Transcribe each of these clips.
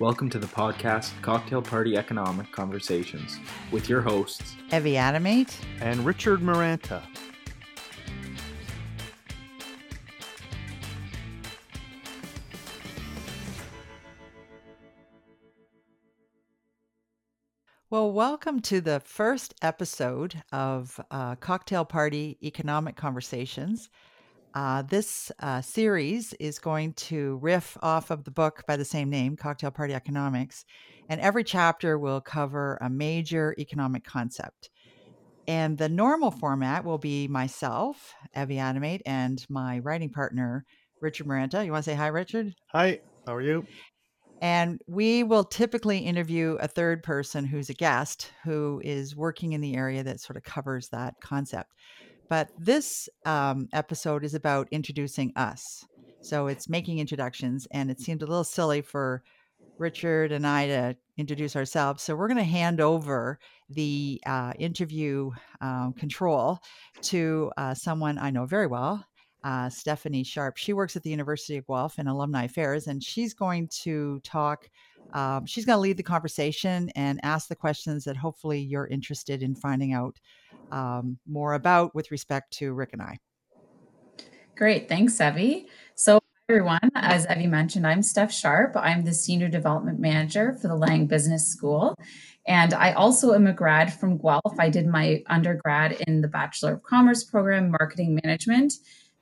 Welcome to the podcast Cocktail Party Economic Conversations with your hosts, Evie Adomait and Richard Maranta. Well, welcome to the first episode of uh, Cocktail Party Economic Conversations. Uh, this uh, series is going to riff off of the book by the same name, Cocktail Party Economics, and every chapter will cover a major economic concept. And the normal format will be myself, Evie Adomait, and my writing partner, Richard Maranta. You want to say hi, Richard? Hi, how are you? And we will typically interview a third person who's a guest who is working in the area that sort of covers that concept. But this um, episode is about introducing us. So it's making introductions, and it seemed a little silly for Richard and I to introduce ourselves. So we're going to hand over the uh, interview um, control to uh, someone I know very well, uh, Stephanie Sharp. She works at the University of Guelph in Alumni Affairs, and she's going to talk. Um, she's going to lead the conversation and ask the questions that hopefully you're interested in finding out um, more about with respect to Rick and I. Great. Thanks, Evie. So, everyone, as Evie mentioned, I'm Steph Sharp. I'm the Senior Development Manager for the Lang Business School. And I also am a grad from Guelph. I did my undergrad in the Bachelor of Commerce program, Marketing Management.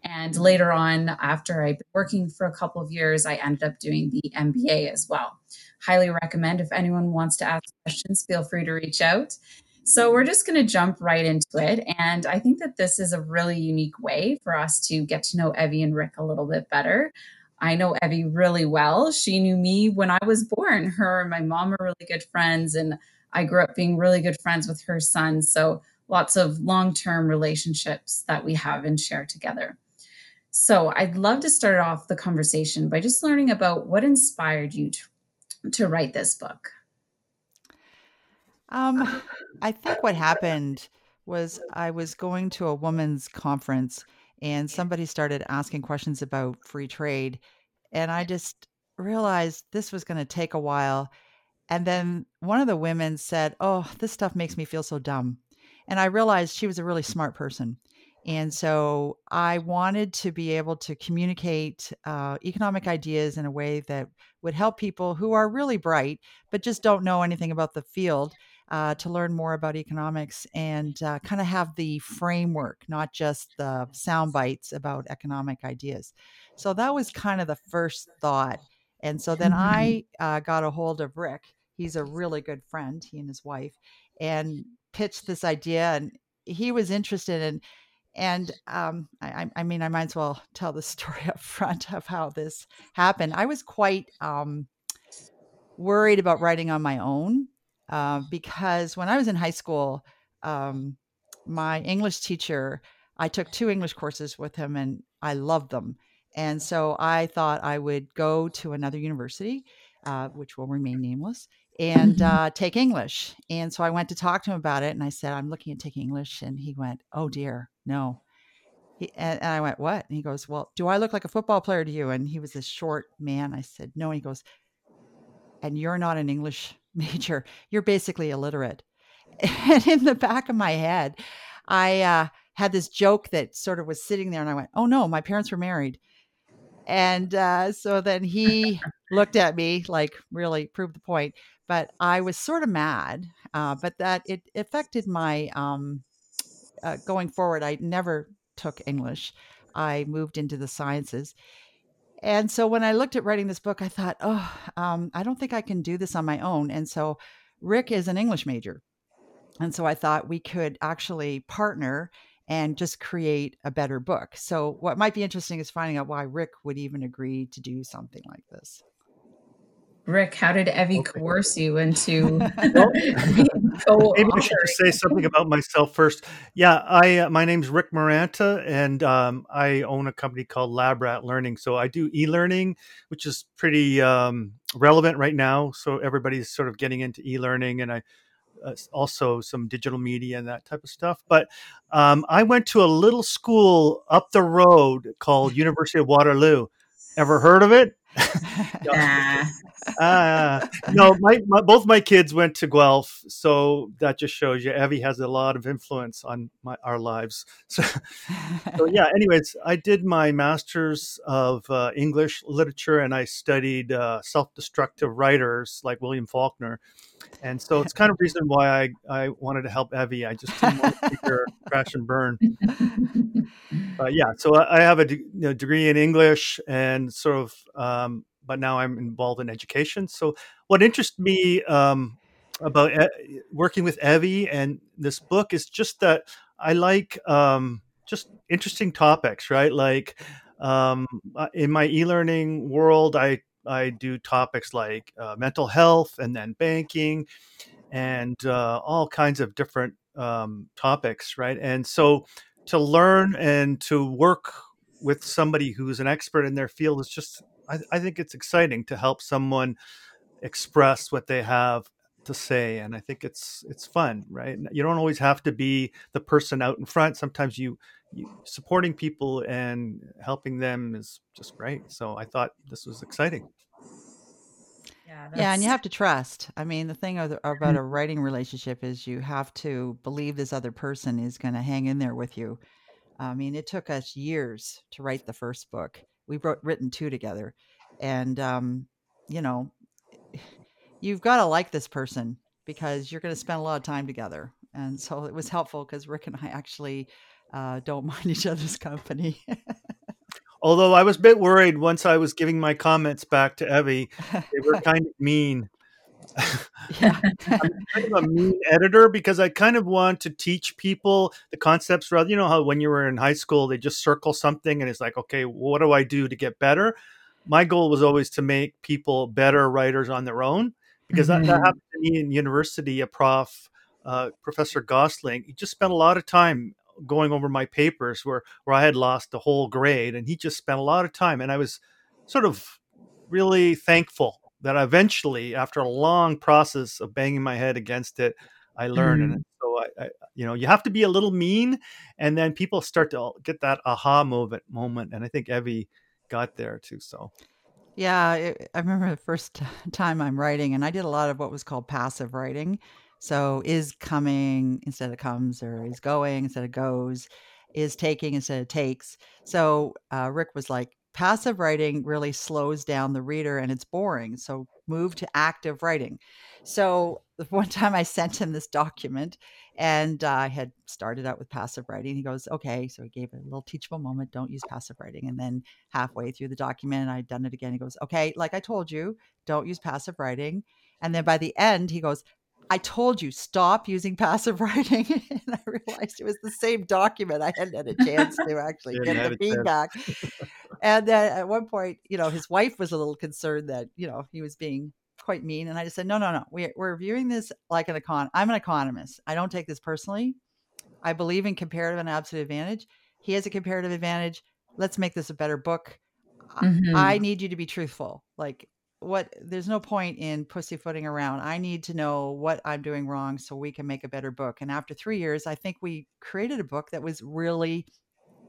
And later on, after I've been working for a couple of years, I ended up doing the MBA as well. Highly recommend if anyone wants to ask questions, feel free to reach out. So we're just going to jump right into it. And I think that this is a really unique way for us to get to know Evie and Rick a little bit better. I know Evie really well. She knew me when I was born. Her and my mom are really good friends, and I grew up being really good friends with her son. So lots of long term relationships that we have and share together. So I'd love to start off the conversation by just learning about what inspired you to, to write this book. Um, I think what happened was I was going to a women's conference and somebody started asking questions about free trade. And I just realized this was going to take a while. And then one of the women said, Oh, this stuff makes me feel so dumb. And I realized she was a really smart person. And so I wanted to be able to communicate uh, economic ideas in a way that would help people who are really bright, but just don't know anything about the field uh, to learn more about economics and uh, kind of have the framework, not just the sound bites about economic ideas. So that was kind of the first thought. And so then mm-hmm. I uh, got a hold of Rick. He's a really good friend, he and his wife, and pitched this idea. And he was interested in, and um, I, I, mean, I might as well tell the story up front of how this happened. I was quite um, worried about writing on my own uh, because when I was in high school, um, my English teacher, I took two English courses with him and I loved them. And so I thought I would go to another university, uh, which will remain nameless, and mm-hmm. uh, take English. And so I went to talk to him about it and I said, I'm looking at taking English. And he went, Oh dear, no. He, and, and I went, What? And he goes, Well, do I look like a football player to you? And he was a short man. I said, No. And he goes, And you're not an English major, you're basically illiterate. And in the back of my head, I uh, had this joke that sort of was sitting there, and I went, "Oh no, my parents were married." And uh, so then he looked at me like, really proved the point. But I was sort of mad, uh, but that it affected my um, uh, going forward. I never took English. I moved into the sciences. And so when I looked at writing this book, I thought, oh, um, I don't think I can do this on my own. And so Rick is an English major. And so I thought we could actually partner and just create a better book. So, what might be interesting is finding out why Rick would even agree to do something like this. Rick, how did Evie okay. coerce you into? well, maybe I should say something about myself first. Yeah, I uh, my name's Rick Maranta, and um, I own a company called LabRat Learning. So I do e-learning, which is pretty um, relevant right now. So everybody's sort of getting into e-learning, and I uh, also some digital media and that type of stuff. But um, I went to a little school up the road called University of Waterloo. Ever heard of it? Uh, no, my, my, both my kids went to Guelph, so that just shows you Evie has a lot of influence on my our lives. So, so yeah. Anyways, I did my master's of uh, English literature, and I studied uh, self-destructive writers like William Faulkner, and so it's kind of reason why I, I wanted to help Evie. I just didn't want to see her crash and burn. But yeah, so I, I have a de- you know, degree in English and sort of um, but now I'm involved in education. So, what interests me um, about e- working with Evie and this book is just that I like um, just interesting topics, right? Like um, uh, in my e-learning world, I I do topics like uh, mental health and then banking and uh, all kinds of different um, topics, right? And so to learn and to work with somebody who's an expert in their field is just I, I think it's exciting to help someone express what they have to say and i think it's it's fun right you don't always have to be the person out in front sometimes you, you supporting people and helping them is just great so i thought this was exciting. Yeah, yeah and you have to trust. I mean the thing about mm-hmm. a writing relationship is you have to believe this other person is going to hang in there with you. I mean it took us years to write the first book. We wrote written two together and um you know you've got to like this person because you're going to spend a lot of time together and so it was helpful because rick and i actually uh, don't mind each other's company although i was a bit worried once i was giving my comments back to evie they were kind of mean yeah. I'm kind of a mean editor because I kind of want to teach people the concepts rather you know how when you were in high school they just circle something and it's like okay what do I do to get better my goal was always to make people better writers on their own because mm-hmm. that, that, mm-hmm. happened to me in university a prof uh, professor gosling he just spent a lot of time going over my papers where where I had lost the whole grade and he just spent a lot of time and I was sort of really thankful that eventually, after a long process of banging my head against it, I learned. Mm. And so I, I, you know, you have to be a little mean, and then people start to get that aha moment. Moment, and I think Evie got there too. So. Yeah, I remember the first time I'm writing, and I did a lot of what was called passive writing. So, is coming instead of comes, or is going instead of goes, is taking instead of takes. So, uh, Rick was like, passive writing really slows down the reader and it's boring. So move to active writing. So the one time I sent him this document and uh, I had started out with passive writing. He goes, okay. So he gave a little teachable moment. Don't use passive writing. And then halfway through the document, I'd done it again. He goes, okay, like I told you, don't use passive writing. And then by the end, he goes, I told you, stop using passive writing. and I realized it was the same document. I hadn't had a chance to actually get the feedback. and then at one point, you know, his wife was a little concerned that, you know, he was being quite mean. And I just said, no, no, no. We're, we're viewing this like an econ. I'm an economist. I don't take this personally. I believe in comparative and absolute advantage. He has a comparative advantage. Let's make this a better book. Mm-hmm. I need you to be truthful. Like what there's no point in pussyfooting around. I need to know what I'm doing wrong so we can make a better book. And after 3 years, I think we created a book that was really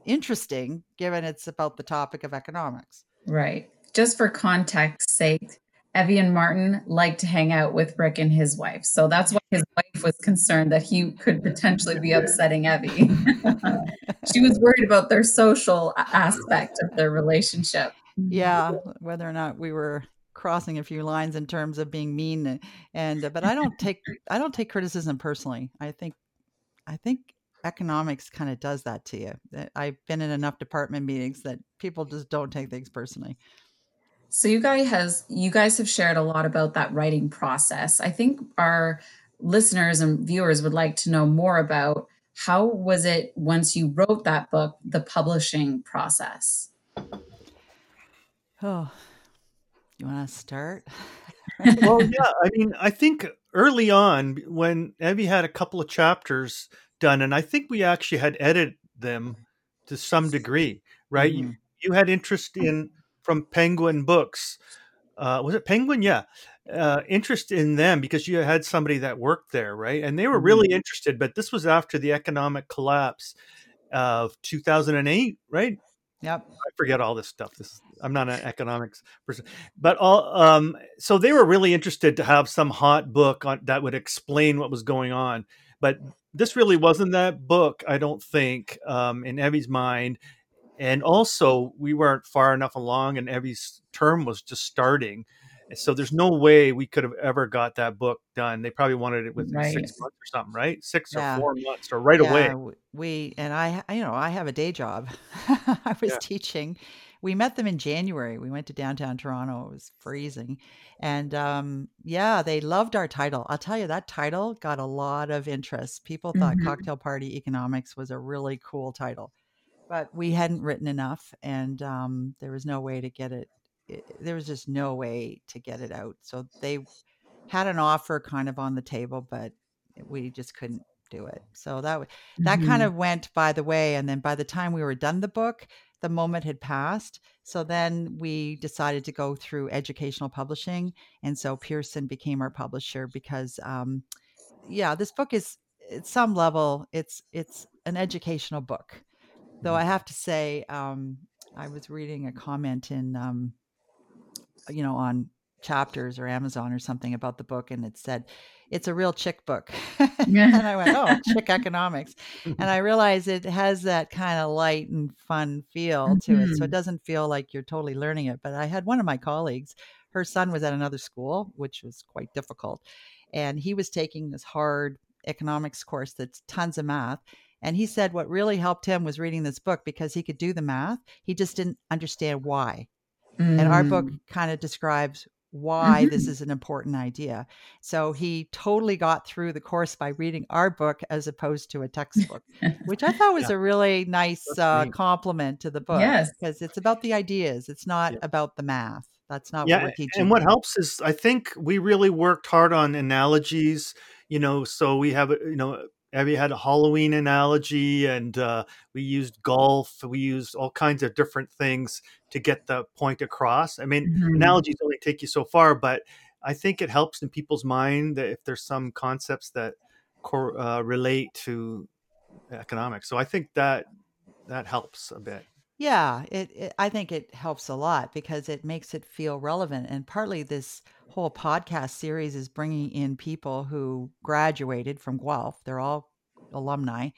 interesting given it's about the topic of economics. Right. Just for context sake, Evie and Martin liked to hang out with Rick and his wife. So that's why his wife was concerned that he could potentially be upsetting Evie. she was worried about their social aspect of their relationship. Yeah, whether or not we were crossing a few lines in terms of being mean uh, and uh, but I don't take I don't take criticism personally. I think I think economics kind of does that to you. I've been in enough department meetings that people just don't take things personally. So you guys has you guys have shared a lot about that writing process. I think our listeners and viewers would like to know more about how was it once you wrote that book, the publishing process? Oh, you want to start? well, yeah. I mean, I think early on when Evie had a couple of chapters done, and I think we actually had edited them to some degree, right? Mm-hmm. You, you had interest in from Penguin Books. Uh, was it Penguin? Yeah. Uh, interest in them because you had somebody that worked there, right? And they were really mm-hmm. interested, but this was after the economic collapse of 2008, right? Yep. I forget all this stuff. This I'm not an economics person, but all um, so they were really interested to have some hot book on that would explain what was going on. But this really wasn't that book, I don't think, um, in Evie's mind. And also, we weren't far enough along, and Evie's term was just starting. So there's no way we could have ever got that book done. They probably wanted it within Right. six months or something, right? Six Yeah. or four months or right Yeah, away. we and I, you know, I have a day job. I was Yeah. teaching. We met them in January. We went to downtown Toronto. It was freezing, and um, yeah, they loved our title. I'll tell you, that title got a lot of interest. People thought Mhm. "Cocktail Party Economics" was a really cool title, but we hadn't written enough, and um, there was no way to get it. It there was just no way to get it out. So they had an offer kind of on the table, but we just couldn't do it. So that w- that kind Mhm. of went by the way and then by the time we were done the book, the moment had passed. So then we decided to go through educational publishing and so Pearson became our publisher because um yeah, this book is at some level it's it's an educational book. Though Mhm. I have to say um I was reading a comment in um you know, on chapters or Amazon or something about the book, and it said it's a real chick book. And I went, oh, chick economics. And I realized it has that kind of light and fun feel to it. So it Mhm. doesn't feel like you're totally learning it. But I had one of my colleagues, her son was at another school, which was quite difficult. And he was taking this hard economics course that's tons of math. And he said what really helped him was reading this book because he could do the math. He just didn't understand why. And our book Mm. kind of describes why this Mhm. is an important idea. So he totally got through the course by reading our book as opposed to a textbook, which I thought was Yeah. a really nice uh, compliment to the book Yes. because it's about the ideas. It's not Yeah. about the math. That's not what Yeah, we're teaching. and what them. helps is I think we really worked hard on analogies. You know, so we have you know Abby had a Halloween analogy, and uh, we used golf. We used all kinds of different things to get the point across. I mean, Mhm. analogies only take you so far, but I think it helps in people's mind that if there's some concepts that cor- uh, relate to economics. So I think that that helps a bit. Yeah, it, it I think it helps a lot because it makes it feel relevant and partly this whole podcast series is bringing in people who graduated from Guelph. They're all alumni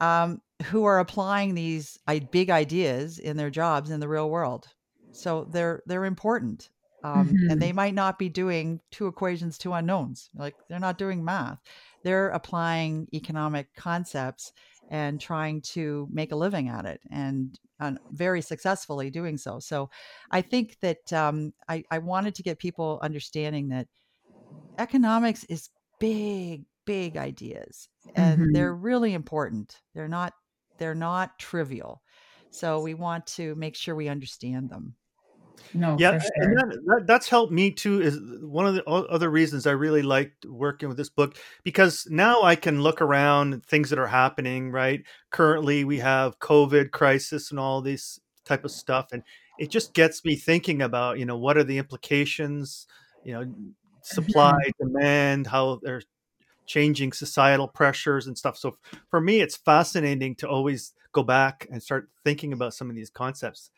um, who are applying these i- big ideas in their jobs in the real world. So they're they're important. Um, and they might not be doing two equations, two unknowns. Like they're not doing math. They're applying economic concepts and trying to make a living at it and, and very successfully doing so. So I think that um, I, I wanted to get people understanding that economics is big, big ideas and Mhm. they're really important. They're not they're not trivial. So we want to make sure we understand them. No, yeah for and that, that, that's helped me too is one of the other reasons i really liked working with this book because now i can look around things that are happening right? Currently we have covid crisis and all this type of stuff and it just gets me thinking about you know what are the implications you know supply mm-hmm. demand how they're changing societal pressures and stuff. So for me it's fascinating to always go back and start thinking about some of these concepts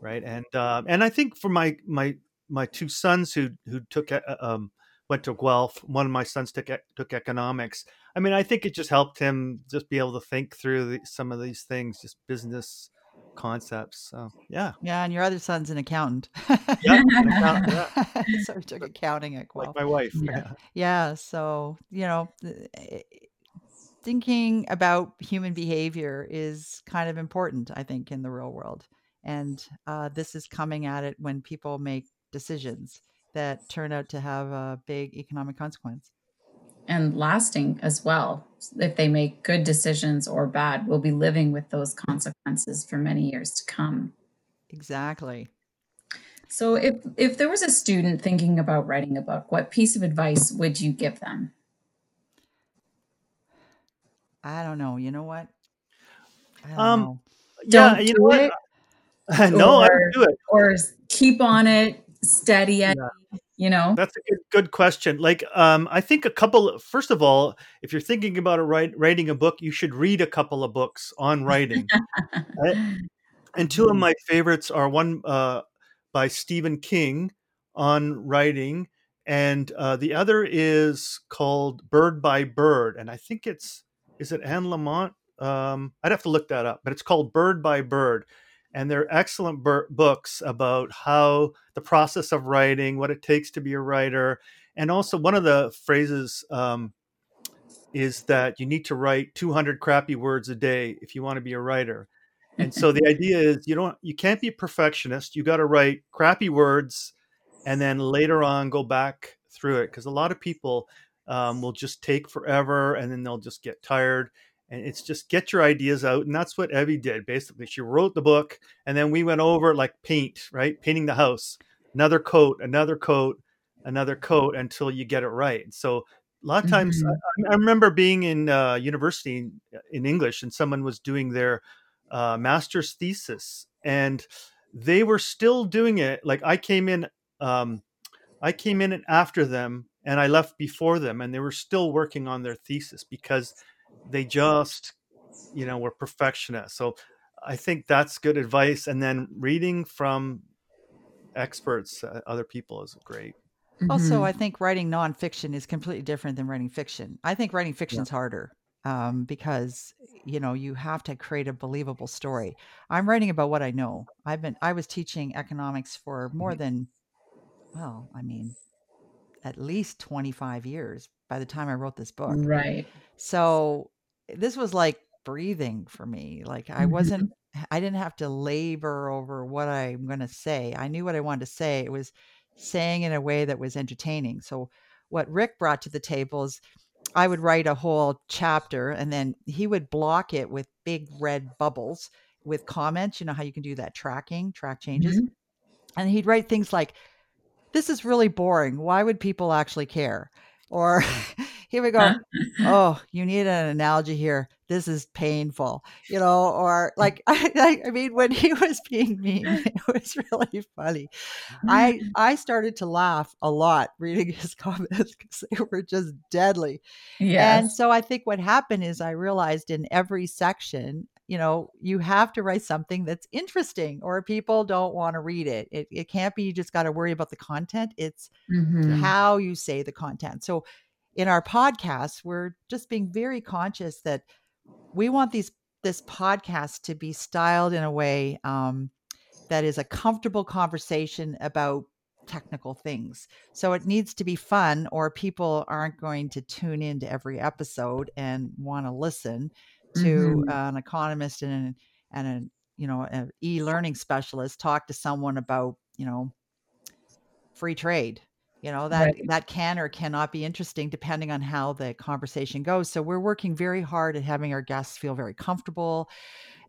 right and um, and i think for my my my two sons who who took um went to guelph one of my sons took took economics i mean i think it just helped him just be able to think through the, some of these things just business concepts so yeah Yeah, and your other son's an accountant. yeah, account- yeah so he took accounting at like my wife Yeah. yeah Yeah, so, you know, eh, thinking about human behavior is kind of important, I think, in the real world. And uh, this is coming at it when people make decisions that turn out to have a big economic consequence. and lasting as well. If they make good decisions or bad, we'll be living with those consequences for many years to come. Exactly. So if if there was a student thinking about writing a book, what piece of advice would you give them? I don't know. You know what? I don't Um, know. yeah Don't you do know it what no i or do it or keep on it, steady it, Yeah. you know? That's a good, good question. Like, um, I think a couple. First of all, if you're thinking about a write, writing a book, you should read a couple of books on writing. right? And two of my favorites are one uh, by Stephen King on writing, and uh, the other is called Bird by Bird, and I think it's is it Anne Lamott? Um, I'd have to look that up, but it's called Bird by Bird, and they're excellent books about how the process of writing, what it takes to be a writer, and also one of the phrases um, is that you need to write 200 crappy words a day if you want to be a writer. And so the idea is you don't you can't be a perfectionist. You got to write crappy words and then later on go back through it because a lot of people um, will just take forever and then they'll just get tired and it's just get your ideas out and that's what evie did basically. She wrote the book and then we went over like paint right? Painting the house. Another coat another coat another coat until you get it right. So a lot of times Mhm. I, I remember being in uh, university in, in english and someone was doing their uh, master's thesis and they were still doing it. Like i came in um, I came in after them and I left before them, and they were still working on their thesis because they just, you know, were perfectionists. So I think that's good advice. And then reading from experts, uh, other people, is great. Also, Mhm. I think writing nonfiction is completely different than writing fiction. I think writing fiction's harder um, because you know you have to create a believable story. I'm writing about what I know. I've been I was teaching economics for more Mhm. than well, I mean, at least 25 years by the time I wrote this book. Right. So this was like breathing for me. Like I wasn't I didn't have to labor over what I'm going to say. I knew what I wanted to say. It was saying in a way that was entertaining. So what Rick brought to the table is I would write a whole chapter and then he would block it with big red bubbles with comments. You know how you can do that tracking, track changes. Mhm. And he'd write things like, This is really boring. Why would people actually care? Or he we go, oh, you need an analogy here. This is painful, you know, or like, I, I mean, when he was being mean, it was really funny. I, I started to laugh a lot reading his comments because they were just deadly. Yeah. And so I think what happened is I realized in every section, you know, you have to write something that's interesting or people don't want to read it. It, it can't be you just got to worry about the content. It's Mhm. how you say the content. So in our podcast, we're just being very conscious that we want these this podcast to be styled in a way um, that is a comfortable conversation about technical things. So it needs to be fun, or people aren't going to tune into every episode and want to listen to Mhm. an economist and an, and a you know an e-learning specialist talk to someone about you know free trade you know that Right. that can or cannot be interesting depending on how the conversation goes so we're working very hard at having our guests feel very comfortable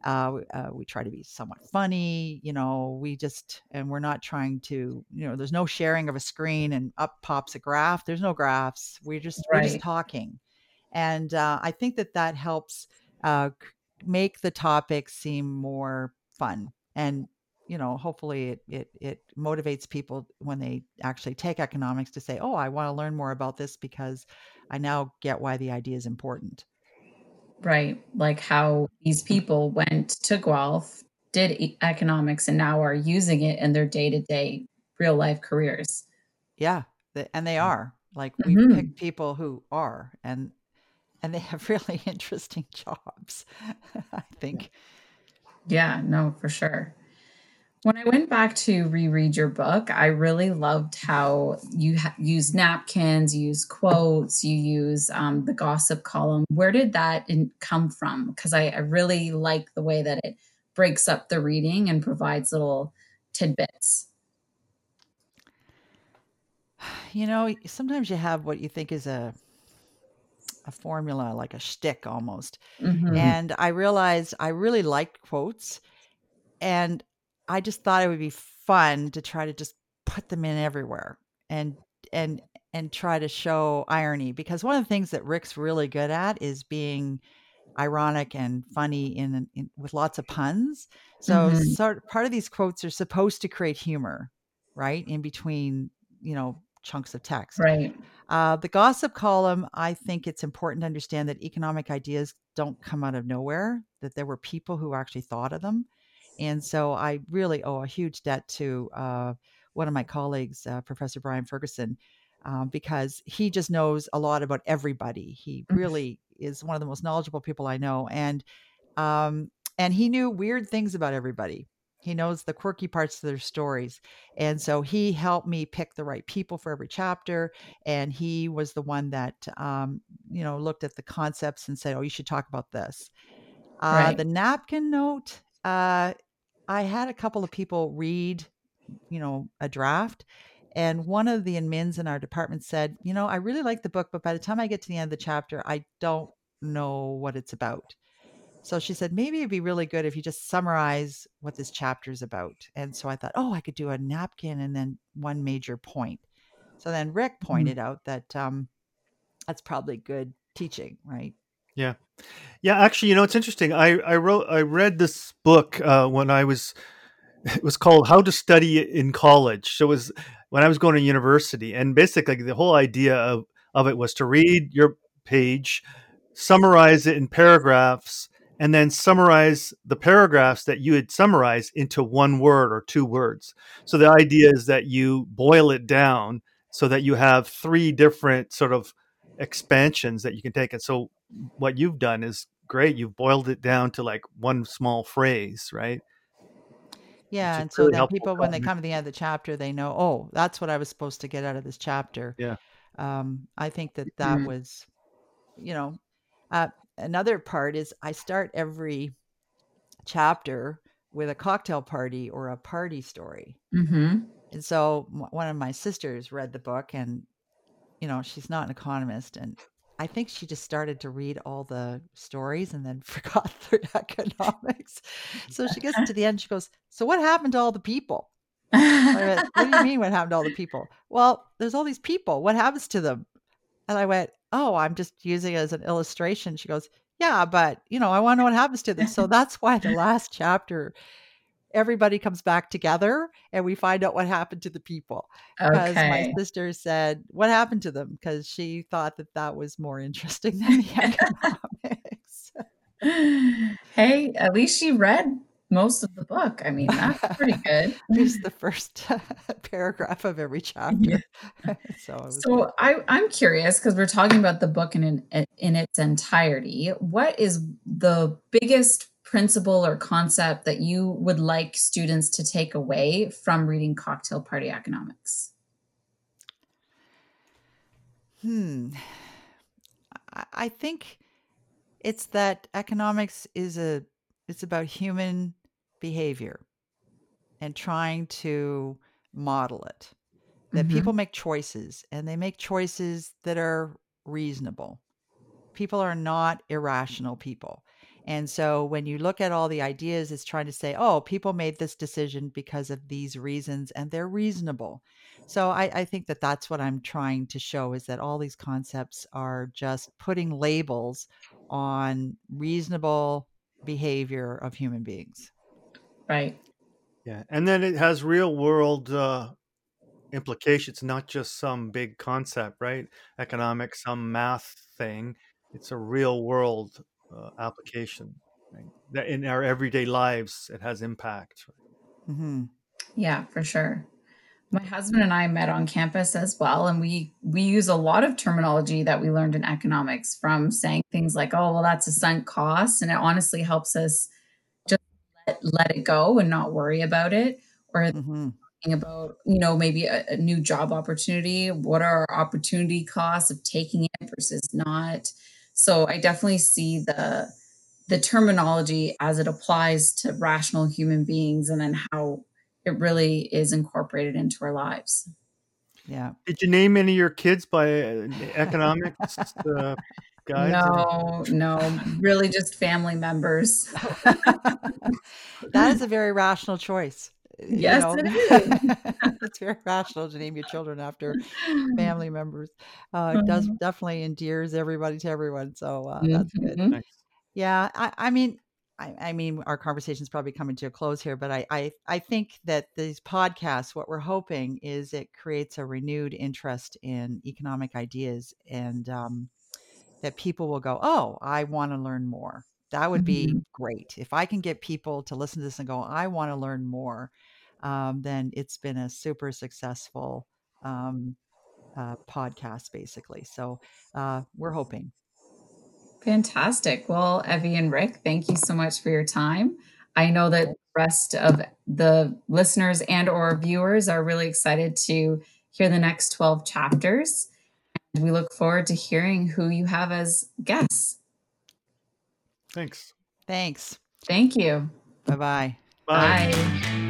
uh, uh, we try to be somewhat funny you know we just and we're not trying to you know there's no sharing of a screen and up pops a graph there's no graphs we're just we're just talking and uh, i think that that helps uh, make the topic seem more fun and you know hopefully it, it it motivates people when they actually take economics to say oh i want to learn more about this because i now get why the idea is important Right. Like how these people went to Guelph, did economics, and now are using it in their day to day real life careers. yeah and they are like we Mhm. pick people who are and and they have really interesting jobs i think Yeah, no, for sure. When I went back to reread your book, I really loved how you ha- use napkins, you use quotes, you use um, the gossip column. Where did that in- come from? Because I, I really like the way that it breaks up the reading and provides little tidbits. you know sometimes you have what you think is a a formula like a shtick almost Mhm. and I realized I really liked quotes, and I just thought it would be fun to try to just put them in everywhere and and and try to show irony because one of the things that Rick's really good at is being ironic and funny in, in with lots of puns. So Mhm. sort part of these quotes are supposed to create humor, right? In between, you know, chunks of text. Right. Uh, the gossip column, I think it's important to understand that economic ideas don't come out of nowhere, that there were people who actually thought of them. And so I really owe a huge debt to uh, one of my colleagues, uh, Professor Brian Ferguson, um, because he just knows a lot about everybody. He Mm. really is one of the most knowledgeable people I know, and um, and he knew weird things about everybody. He knows the quirky parts of their stories, and so he helped me pick the right people for every chapter. And he was the one that um, you know looked at the concepts and said, "Oh, you should talk about this." Uh, Right. the napkin note. Uh, I had a couple of people read, you know, a draft, and one of the admins in our department said, "You know, I really like the book, but by the time I get to the end of the chapter, I don't know what it's about." So she said, "Maybe it'd be really good if you just summarize what this chapter is about." And so I thought, "Oh, I could do a napkin and then one major point." So then Rick Mhm. pointed out that um, that's probably good teaching, right? Yeah. Yeah, actually, you know, it's interesting. I I wrote I read this book uh, when I was it was called How to Study in College. So it was when I was going to university and basically the whole idea of of it was to read your page, summarize it in paragraphs and then summarize the paragraphs that you had summarized into one word or two words. So the idea is that you boil it down so that you have three different sort of expansions that you can take. And so what you've done is great. You've boiled it down to like one small phrase, right? Yeah, and so really then people, when they come to the end of the chapter, they know, oh, that's what I was supposed to get out of this chapter. Yeah. Um, I think that that Mhm. was, you know, uh, another part is I start every chapter with a cocktail party or a party story. Mhm. And so one of my sisters read the book and, you know, she's not an economist. And I think she just started to read all the stories and then forgot their economics. So she gets to the end, she goes, So what happened to all the people? Went, What do you mean, what happened to all the people? Well, there's all these people. What happens to them? And I went, Oh, I'm just using it as an illustration. She goes, Yeah, but, you know, I want to know what happens to them. So that's why the last chapter, everybody comes back together and we find out what happened to the people because my sister said what happened to them because she thought that that was more interesting than the economics Hey, at least she read most of the book. I mean, that's pretty good. just the first paragraph of every chapter so was. So I, I'm curious because we're talking about the book in, in in its entirety. What is the biggest principle or concept that you would like students to take away from reading Cocktail Party Economics? hmm I- think it's that economics is a it's about human behavior and trying to model it that Mhm. people make choices and they make choices that are reasonable. People are not irrational people. And so when you look at all the ideas, it's trying to say, oh, people made this decision because of these reasons and they're reasonable. So I, I think that that's what I'm trying to show is that all these concepts are just putting labels on reasonable behavior of human beings. Right. Yeah. And then it has real world uh, implications, not just some big concept, right? Economics, some math thing. It's a real world uh, application. Right? That in our everyday lives, it has impact. hmm Yeah, for sure. My husband and I met on campus as well, and we we use a lot of terminology that we learned in economics from saying things like, "Oh, well, that's a sunk cost," and it honestly helps us just let, let it go and not worry about it. Or hmm about, you know, maybe a, a new job opportunity. What are our opportunity costs of taking it versus not? So I definitely see the the terminology as it applies to rational human beings and then how it really is incorporated into our lives. Yeah. Did you name any of your kids by uh, economics uh, guides? No, no, really just family members. that is a very rational choice. Uh, you Yes, know. it is. it's very rational to name your children after family members. Uh, it does Mhm. definitely endears everybody to everyone. So uh, that's good. Mhm. Nice. Yeah, I, I mean, I, I mean, our conversation is probably coming to a close here, but I, I, I think that these podcasts, what we're hoping is it creates a renewed interest in economic ideas, and um, that people will go, "Oh, I want to learn more." That would be Mhm. great. If I can get people to listen to this and go, I want to learn more, um, then it's been a super successful um, uh, podcast, basically. So uh, we're hoping. Fantastic. Well, Evie and Rick, thank you so much for your time. I know that the rest of the listeners and or viewers are really excited to hear the next 12 chapters. And we look forward to hearing who you have as guests. Thanks. Thanks. Thank you. Bye-bye. Bye. Bye.